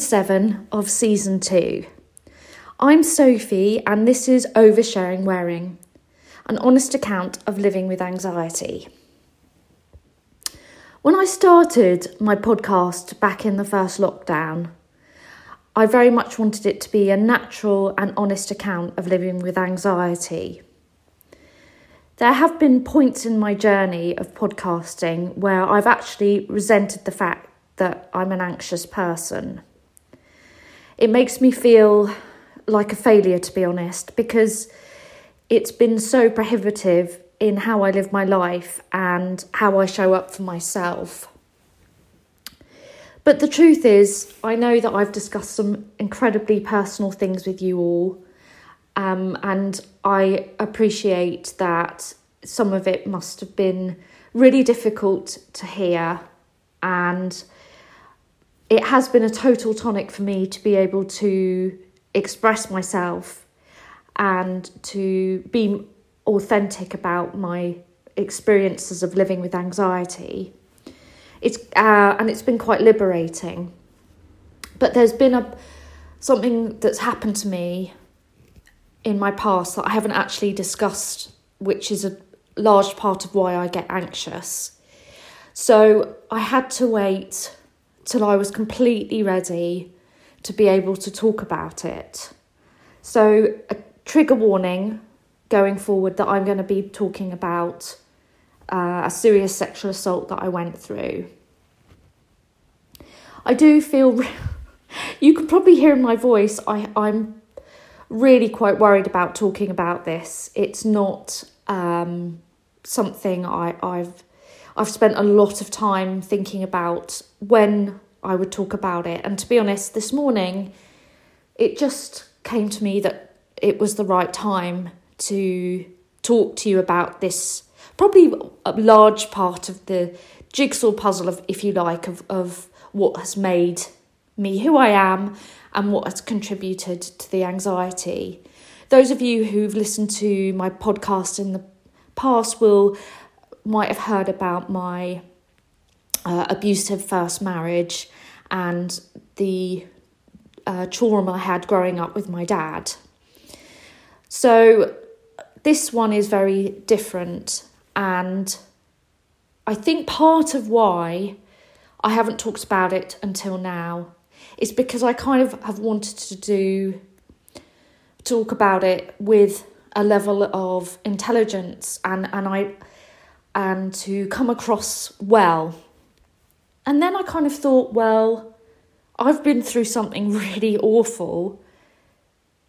Episode 7 of season 2. I'm Sophie, and this is Oversharing Wearing, an honest account of living with anxiety. When I started my podcast back in the first lockdown, I very much wanted it to be a natural and honest account of living with anxiety. There have been points in my journey of podcasting where I've actually resented the fact that I'm an anxious person. It makes me feel like a failure, to be honest, because it's been so prohibitive in how I live my life and how I show up for myself. But the truth is, I know that I've discussed some incredibly personal things with you all, um, and I appreciate that some of it must have been really difficult to hear and it has been a total tonic for me to be able to express myself and to be authentic about my experiences of living with anxiety. It's uh, and it's been quite liberating. But there's been a something that's happened to me in my past that I haven't actually discussed, which is a large part of why I get anxious. So I had to wait till I was completely ready to be able to talk about it. So, a trigger warning going forward that I'm going to be talking about uh, a serious sexual assault that I went through. I do feel, you can probably hear in my voice, I, I'm really quite worried about talking about this. It's not um, something I, I've I've spent a lot of time thinking about when I would talk about it. And to be honest, this morning it just came to me that it was the right time to talk to you about this probably a large part of the jigsaw puzzle of if you like of, of what has made me who I am and what has contributed to the anxiety. Those of you who've listened to my podcast in the past will might have heard about my uh, abusive first marriage and the uh, trauma I had growing up with my dad. So, this one is very different, and I think part of why I haven't talked about it until now is because I kind of have wanted to do talk about it with a level of intelligence and and I and to come across well. And then I kind of thought, well, I've been through something really awful,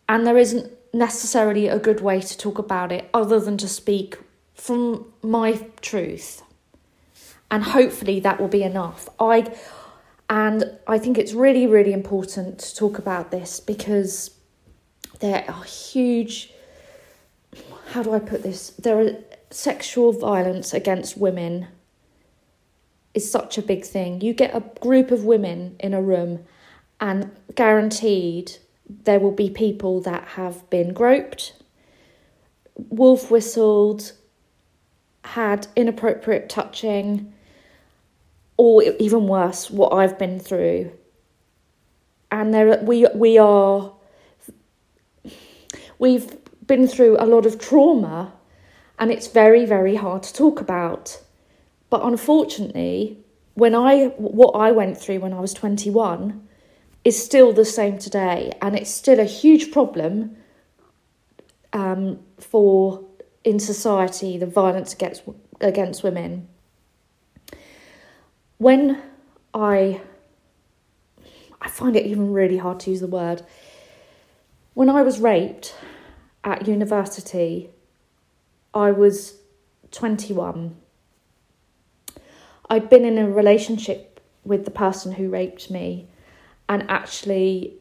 and there isn't necessarily a good way to talk about it other than to speak from my truth. And hopefully that will be enough. I and I think it's really, really important to talk about this because there are huge how do I put this? There are sexual violence against women is such a big thing. You get a group of women in a room, and guaranteed there will be people that have been groped, wolf whistled, had inappropriate touching, or even worse, what I've been through. And there, we we are. We've been through a lot of trauma and it's very, very hard to talk about. But unfortunately, when I what I went through when I was 21 is still the same today, and it's still a huge problem um, for in society the violence against against women. When I I find it even really hard to use the word. When I was raped at university, I was 21. I'd been in a relationship with the person who raped me, and actually,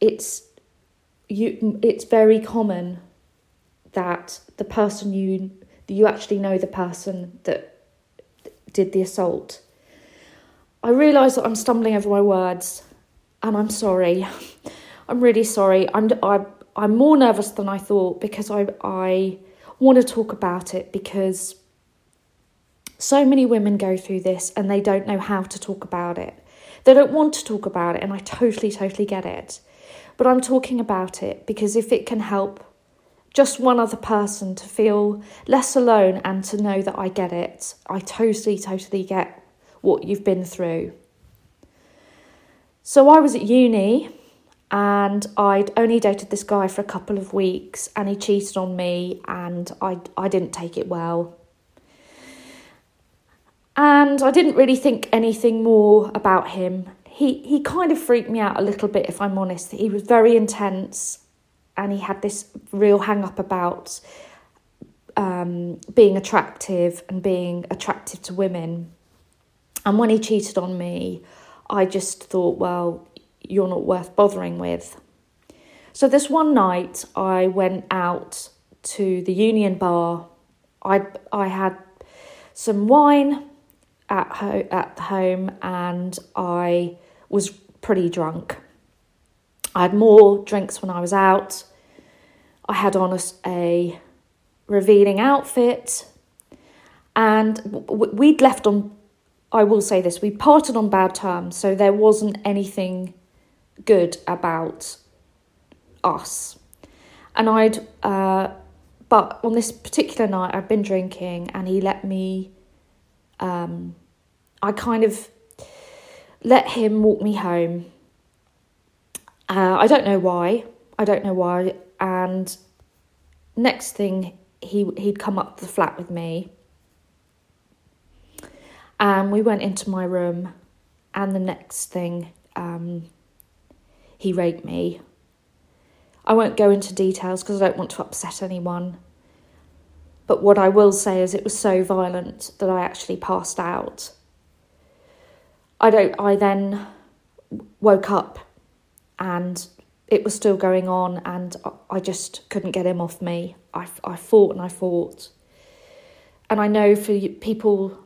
it's you. It's very common that the person you you actually know the person that did the assault. I realise that I'm stumbling over my words, and I'm sorry. I'm really sorry. I'm I, I'm more nervous than I thought because I I want to talk about it because so many women go through this and they don't know how to talk about it. They don't want to talk about it, and I totally, totally get it. But I'm talking about it because if it can help just one other person to feel less alone and to know that I get it, I totally, totally get what you've been through. So I was at uni and I'd only dated this guy for a couple of weeks and he cheated on me and I, I didn't take it well. And I didn't really think anything more about him. He, he kind of freaked me out a little bit, if I'm honest. He was very intense and he had this real hang up about um, being attractive and being attractive to women. And when he cheated on me, I just thought, well, you're not worth bothering with. So this one night, I went out to the Union Bar. I I had some wine at ho- at home, and I was pretty drunk. I had more drinks when I was out. I had on a, a revealing outfit, and w- we'd left on. I will say this: we parted on bad terms, so there wasn't anything good about us. And I'd, uh, but on this particular night, I'd been drinking, and he let me. Um, I kind of let him walk me home. Uh, I don't know why. I don't know why. And next thing, he he'd come up the flat with me, and we went into my room. And the next thing, um, he raped me. I won't go into details because I don't want to upset anyone. But what I will say is it was so violent that I actually passed out. I don't I then woke up and it was still going on and I just couldn't get him off me. I, I fought and I fought. And I know for people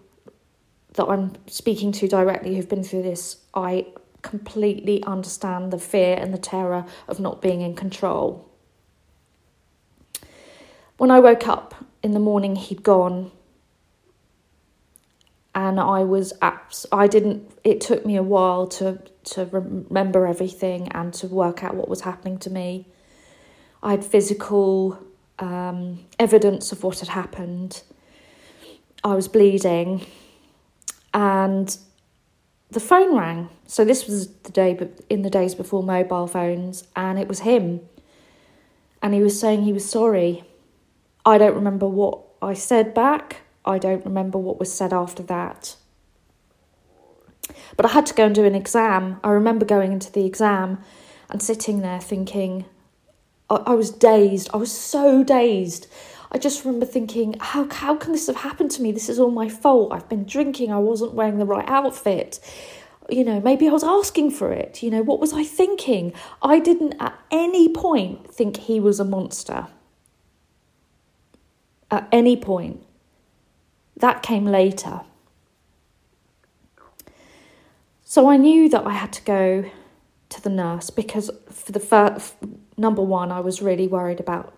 that I'm speaking to directly who've been through this, I completely understand the fear and the terror of not being in control. When I woke up in the morning, he'd gone. And I was abs- I didn't it took me a while to to remember everything and to work out what was happening to me. I had physical um, evidence of what had happened. I was bleeding and the phone rang. So this was the day but in the days before mobile phones, and it was him. And he was saying he was sorry. I don't remember what I said back. I don't remember what was said after that. But I had to go and do an exam. I remember going into the exam and sitting there thinking, I, I was dazed. I was so dazed. I just remember thinking, how, how can this have happened to me? This is all my fault. I've been drinking. I wasn't wearing the right outfit. You know, maybe I was asking for it. You know, what was I thinking? I didn't at any point think he was a monster. At any point. That came later. So I knew that I had to go to the nurse because for the first number one, I was really worried about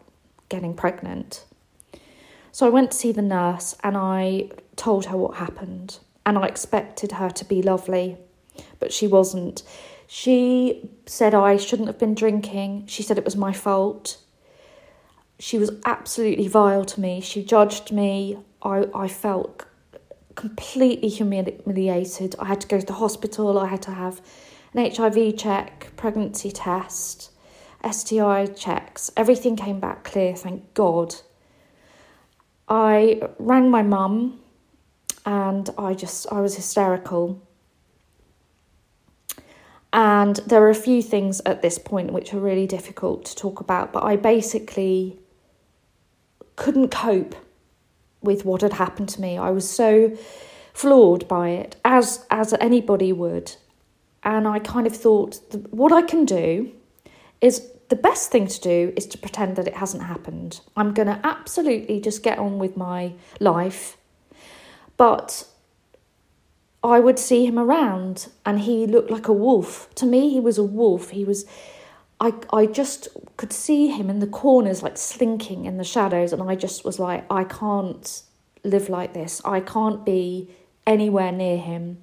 getting pregnant. So I went to see the nurse and I told her what happened. And I expected her to be lovely, but she wasn't. She said I shouldn't have been drinking. She said it was my fault. She was absolutely vile to me. She judged me. I, I felt completely humiliated. I had to go to the hospital. I had to have an HIV check, pregnancy test, STI checks. Everything came back clear, thank God. I rang my mum and I just, I was hysterical. And there are a few things at this point which are really difficult to talk about, but I basically couldn't cope with what had happened to me. I was so floored by it, as as anybody would, and I kind of thought what I can do is the best thing to do is to pretend that it hasn't happened. I'm going to absolutely just get on with my life. But I would see him around and he looked like a wolf. To me, he was a wolf. He was, I, I just could see him in the corners, like slinking in the shadows. And I just was like, I can't live like this. I can't be anywhere near him.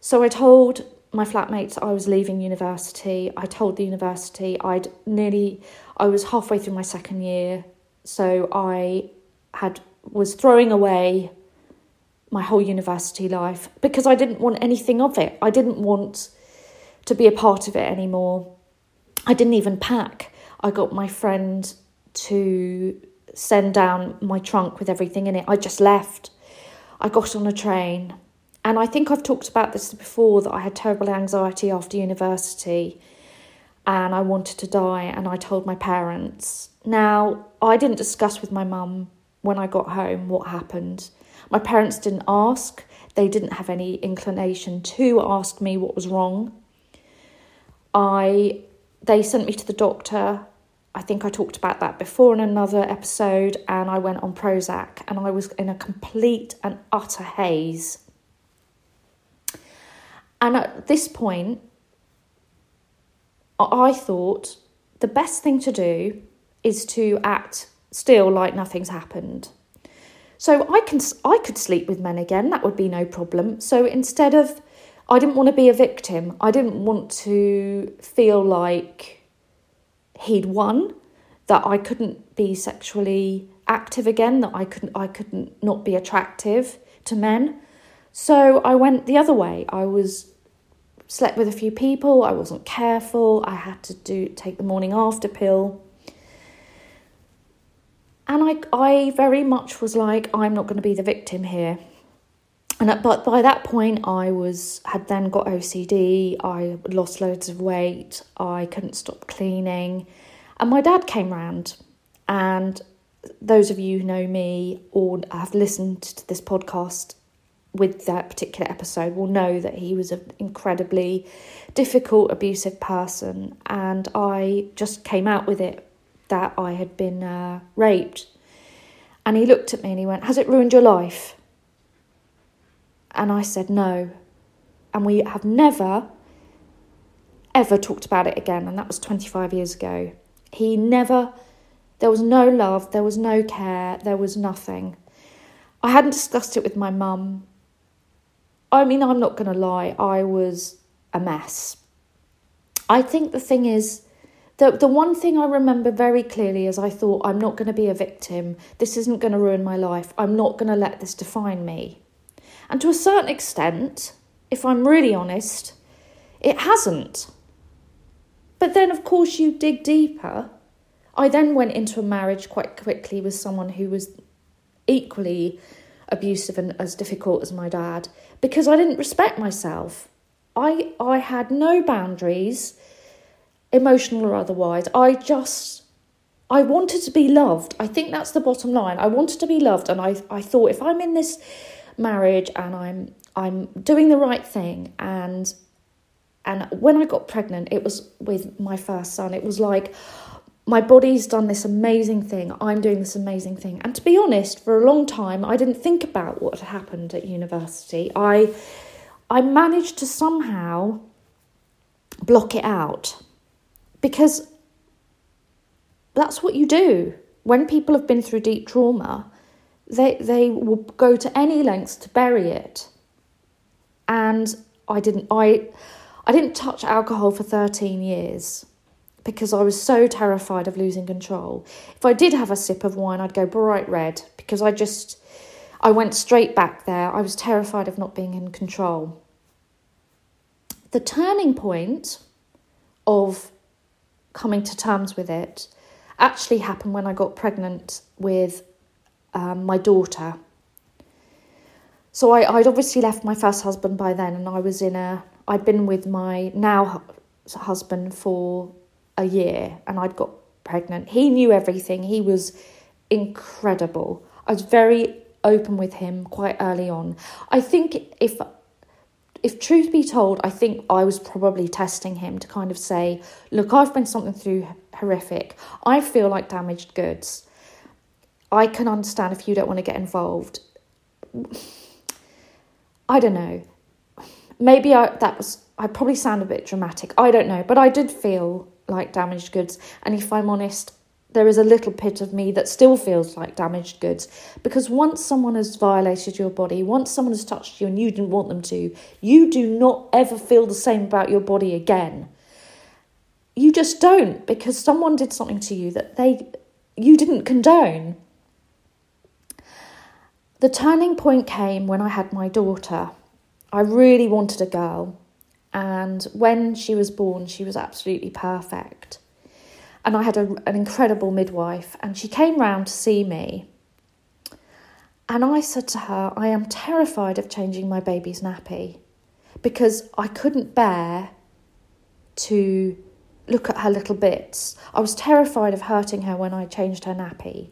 So I told my flatmates I was leaving university. I told the university I'd nearly I was halfway through my second year, so I had was throwing away my whole university life because I didn't want anything of it. I didn't want to be a part of it anymore. I didn't even pack. I got my friend to send down my trunk with everything in it. I just left. I got on a train. And I think I've talked about this before that I had terrible anxiety after university and I wanted to die. And I told my parents. Now, I didn't discuss with my mum when I got home what happened. My parents didn't ask, they didn't have any inclination to ask me what was wrong. I they sent me to the doctor. I think I talked about that before in another episode, and I went on Prozac, and I was in a complete and utter haze. And at this point, I thought the best thing to do is to act still like nothing's happened. So I can I could sleep with men again, that would be no problem. So instead of I didn't want to be a victim. I didn't want to feel like he'd won, that I couldn't be sexually active again, that I couldn't I couldn't not be attractive to men. So I went the other way. I was slept with a few people, I wasn't careful, I had to do take the morning after pill. And I I very much was like I'm not going to be the victim here and but by that point i was had then got ocd i lost loads of weight i couldn't stop cleaning. And my dad came round and those of you who know me or have listened to this podcast with that particular episode will know that he was an incredibly difficult abusive person. And i just came out with it that i had been uh, raped. And he looked at me and he went has it ruined your life and I said no. And we have never, ever talked about it again. And that was 25 years ago. He never, there was no love, there was no care, there was nothing. I hadn't discussed it with my mum. I mean, I'm not going to lie, I was a mess. I think the thing is, the, the one thing I remember very clearly is I thought, I'm not going to be a victim. This isn't going to ruin my life. I'm not going to let this define me. And to a certain extent, if I'm really honest, it hasn't. But then, of course, you dig deeper. I then went into a marriage quite quickly with someone who was equally abusive and as difficult as my dad because I didn't respect myself. I I had no boundaries, emotional or otherwise. I just I wanted to be loved. I think that's the bottom line. I wanted to be loved and I I thought if I'm in this marriage and I'm I'm doing the right thing. And and when I got pregnant it was with my first son. It was like my body's done this amazing thing. I'm doing this amazing thing. And to be honest for a long time I didn't think about what had happened at university. I I managed to somehow block it out because that's what you do. When people have been through deep trauma they they will go to any lengths to bury it. And I didn't I I didn't touch alcohol for 13 years because I was so terrified of losing control. If I did have a sip of wine, I'd go bright red because I just I went straight back there. I was terrified of not being in control. The turning point of coming to terms with it actually happened when I got pregnant with um, my daughter. So I, I'd obviously left my first husband by then, and I was in a. I'd been with my now husband for a year, and I'd got pregnant. He knew everything. He was incredible. I was very open with him quite early on. I think if if truth be told, I think I was probably testing him to kind of say, look, I've been something through horrific. I feel like damaged goods. I can understand if you don't want to get involved. I don't know. Maybe I that was I probably sound a bit dramatic. I don't know, but I did feel like damaged goods. And if I'm honest, there is a little bit of me that still feels like damaged goods because once someone has violated your body, once someone has touched you and you didn't want them to, you do not ever feel the same about your body again. You just don't because someone did something to you that they you didn't condone. The turning point came when I had my daughter. I really wanted a girl, and when she was born, she was absolutely perfect and I had a, an incredible midwife, and she came round to see me. And I said to her, I am terrified of changing my baby's nappy because I couldn't bear to look at her little bits. I was terrified of hurting her when I changed her nappy.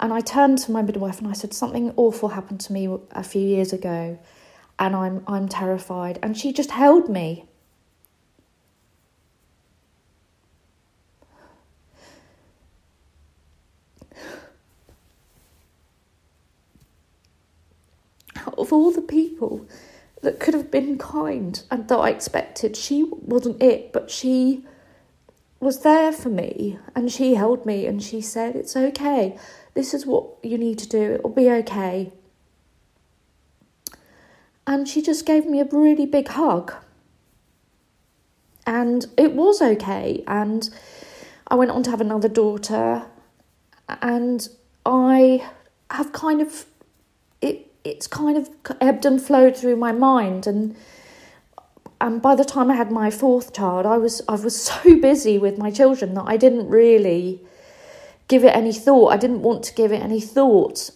And I turned to my midwife and I said, Something awful happened to me a few years ago, and I'm, I'm terrified. And she just held me of all the people that could have been kind and that I expected, she wasn't it, but she was there for me and she held me and she said, It's okay. This is what you need to do. It'll be okay. And she just gave me a really big hug. And it was okay. And I went on to have another daughter. And I have kind of it, it's kind of ebbed and flowed through my mind and and by the time I had my fourth child I was I was so busy with my children that I didn't really give it any thought I didn't want to give it any thought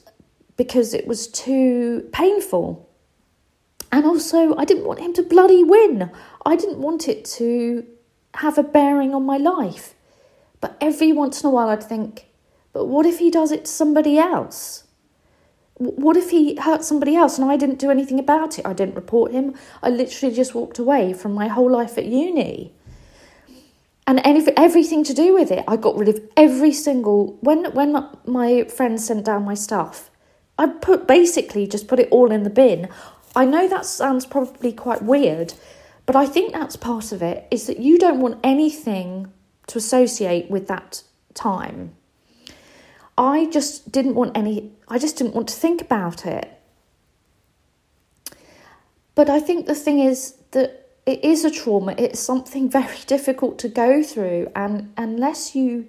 because it was too painful and also I didn't want him to bloody win I didn't want it to have a bearing on my life but every once in a while I'd think but what if he does it to somebody else what if he hurt somebody else and I didn't do anything about it? I didn't report him. I literally just walked away from my whole life at uni. And everything to do with it, I got rid of every single. When when my friends sent down my stuff, I put basically just put it all in the bin. I know that sounds probably quite weird, but I think that's part of it. Is that you don't want anything to associate with that time. I just didn't want any, I just didn't want to think about it. But I think the thing is that it is a trauma, it's something very difficult to go through, and unless you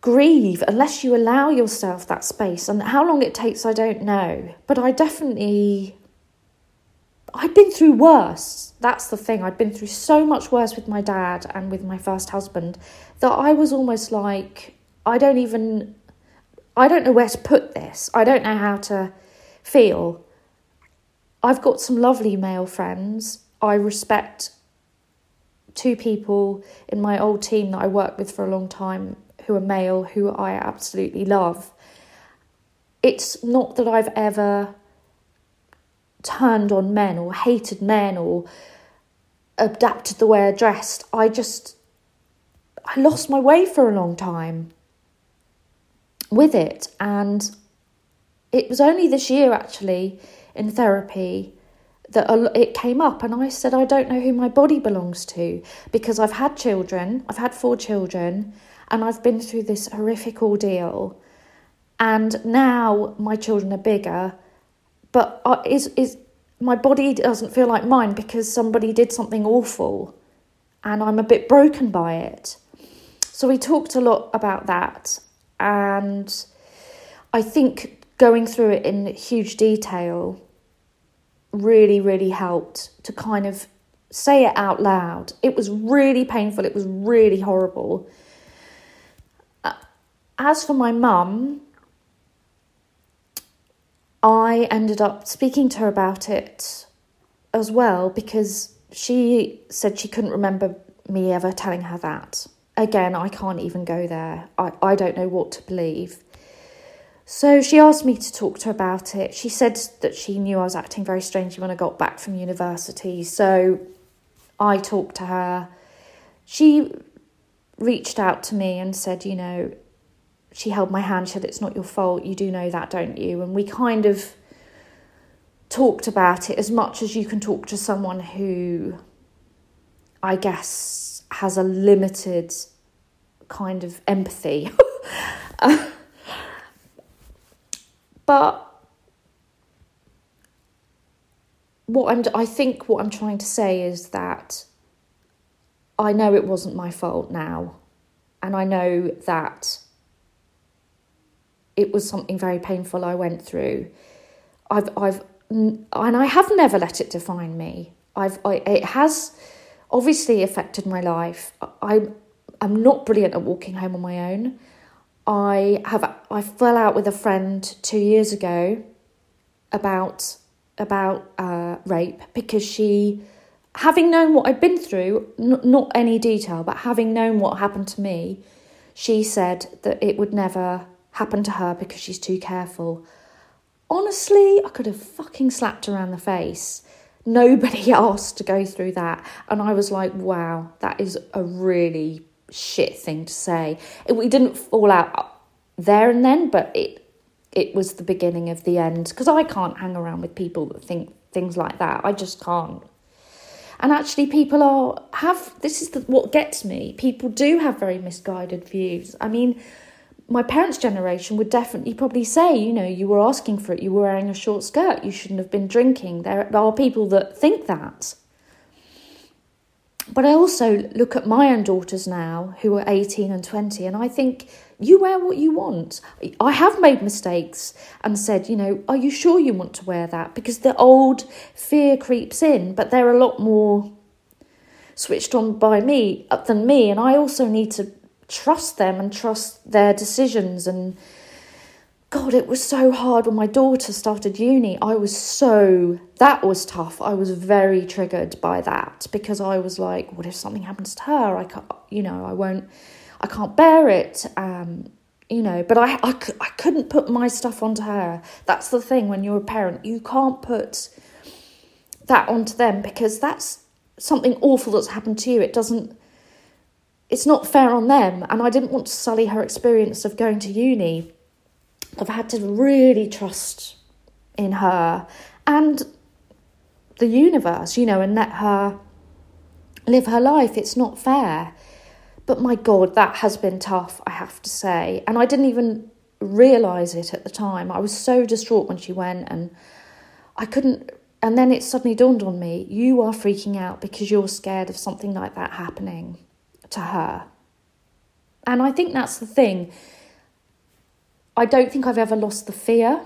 grieve, unless you allow yourself that space, and how long it takes, I don't know. But I definitely I'd been through worse. That's the thing. I'd been through so much worse with my dad and with my first husband that I was almost like I don't even, I don't know where to put this. I don't know how to feel. I've got some lovely male friends. I respect two people in my old team that I worked with for a long time who are male, who I absolutely love. It's not that I've ever turned on men or hated men or adapted the way I dressed. I just, I lost my way for a long time with it. And it was only this year, actually, in therapy, that it came up. And I said, I don't know who my body belongs to because I've had children, I've had four children, and I've been through this horrific ordeal. And now my children are bigger, but is is my body doesn't feel like mine because somebody did something awful, and I'm a bit broken by it. So we talked a lot about that, and I think going through it in huge detail really, really helped to kind of say it out loud. It was really painful, it was really horrible. Uh, as for my mum, I ended up speaking to her about it as well because she said she couldn't remember me ever telling her that again, I can't even go there. I, I don't know what to believe. So she asked me to talk to her about it. She said that she knew I was acting very strangely when I got back from university. So I talked to her. She reached out to me and said, you know, she held my hand, she said, It's not your fault. You do know that, don't you? And we kind of talked about it as much as you can talk to someone who, I guess, has a limited kind of empathy. but what I'm I think what I'm trying to say is that I know it wasn't my fault now and I know that it was something very painful I went through. I've I've and I have never let it define me. I've I, it has obviously affected my life. I I'm not brilliant at walking home on my own. I have I fell out with a friend two years ago about about uh, rape because she, having known what I'd been through, n- not any detail, but having known what happened to me, she said that it would never happen to her because she's too careful. Honestly, I could have fucking slapped around the face. Nobody asked to go through that. And I was like, wow, that is a really shit thing to say. We didn't fall out there and then, but it it was the beginning of the end because I can't hang around with people that think things like that. I just can't. And actually, people are have this is the, what gets me. People do have very misguided views. I mean, my parents' generation would definitely probably say, you know, you were asking for it, you were wearing a short skirt, you shouldn't have been drinking. There are people that think that. But I also look at my own daughters now who are 18 and 20, and I think you wear what you want. I have made mistakes and said, you know, are you sure you want to wear that? Because the old fear creeps in, but they're a lot more switched on by me uh, than me, and I also need to trust them and trust their decisions and God, it was so hard when my daughter started uni. I was so, that was tough. I was very triggered by that because I was like, what if something happens to her? I can't, you know, I won't, I can't bear it. Um, you know, but I, I, I couldn't put my stuff onto her. That's the thing when you're a parent, you can't put that onto them because that's something awful that's happened to you. It doesn't, it's not fair on them. And I didn't want to sully her experience of going to uni I've had to really trust in her and the universe, you know, and let her live her life. It's not fair. But my God, that has been tough, I have to say. And I didn't even realise it at the time. I was so distraught when she went, and I couldn't. And then it suddenly dawned on me you are freaking out because you're scared of something like that happening to her. And I think that's the thing. I don't think I've ever lost the fear.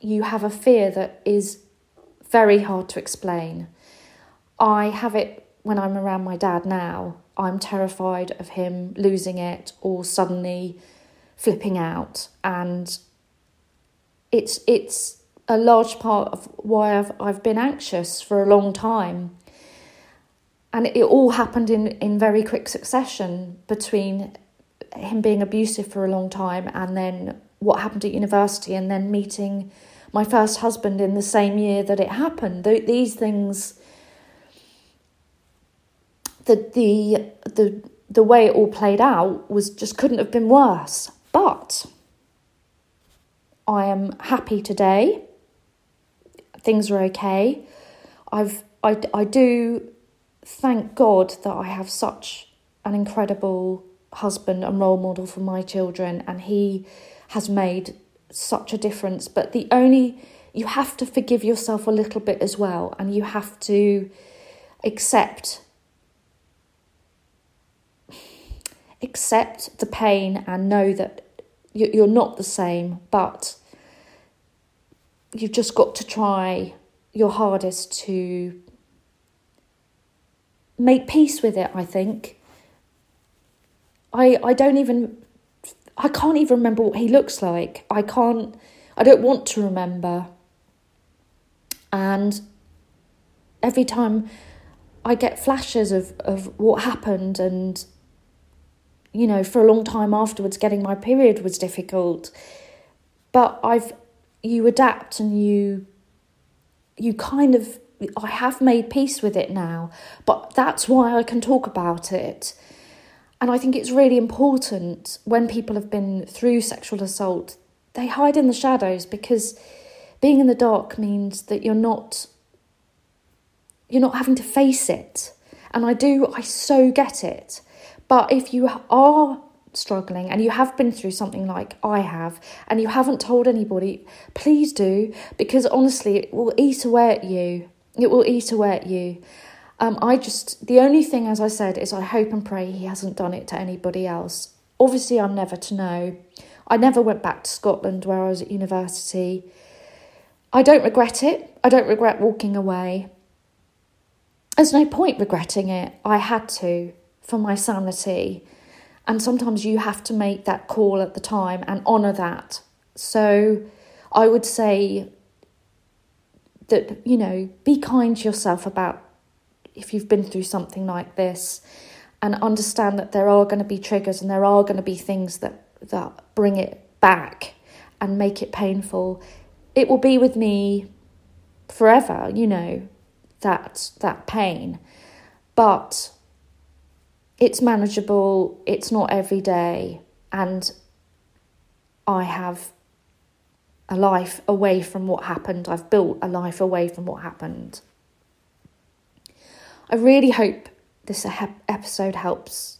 You have a fear that is very hard to explain. I have it when I'm around my dad now. I'm terrified of him losing it or suddenly flipping out and it's it's a large part of why I've I've been anxious for a long time. And it all happened in, in very quick succession between him being abusive for a long time and then what happened at university and then meeting my first husband in the same year that it happened. These things, the the the the way it all played out was just couldn't have been worse. But I am happy today. Things are okay. I've I I do thank God that I have such an incredible husband and role model for my children, and he has made such a difference. But the only you have to forgive yourself a little bit as well, and you have to accept accept the pain and know that you're not the same, but you've just got to try your hardest to make peace with it, I think. I I don't even I can't even remember what he looks like. I can't I don't want to remember. And every time I get flashes of, of what happened and you know, for a long time afterwards getting my period was difficult. But I've you adapt and you you kind of I have made peace with it now, but that's why I can talk about it and I think it's really important when people have been through sexual assault, they hide in the shadows because being in the dark means that you're not you're not having to face it. And I do I so get it. But if you are struggling and you have been through something like I have and you haven't told anybody, please do because honestly, it will eat away at you. It will eat away at you. Um, I just, the only thing, as I said, is I hope and pray he hasn't done it to anybody else. Obviously, I'm never to know. I never went back to Scotland where I was at university. I don't regret it. I don't regret walking away. There's no point regretting it. I had to for my sanity. And sometimes you have to make that call at the time and honour that. So I would say that, you know, be kind to yourself about if you've been through something like this and understand that there are going to be triggers and there are going to be things that, that bring it back and make it painful. It will be with me forever, you know, that that pain. But it's manageable, it's not every day, and I have a life away from what happened. I've built a life away from what happened. I really hope this episode helps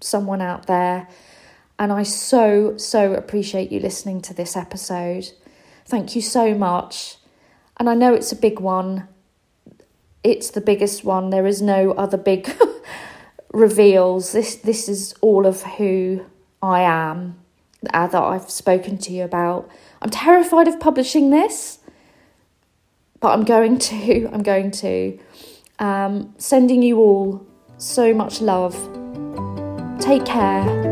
someone out there, and I so, so appreciate you listening to this episode. Thank you so much. And I know it's a big one, it's the biggest one. There is no other big reveals this this is all of who I am uh, that I've spoken to you about. I'm terrified of publishing this, but I'm going to. I'm going to. Um, sending you all so much love. Take care.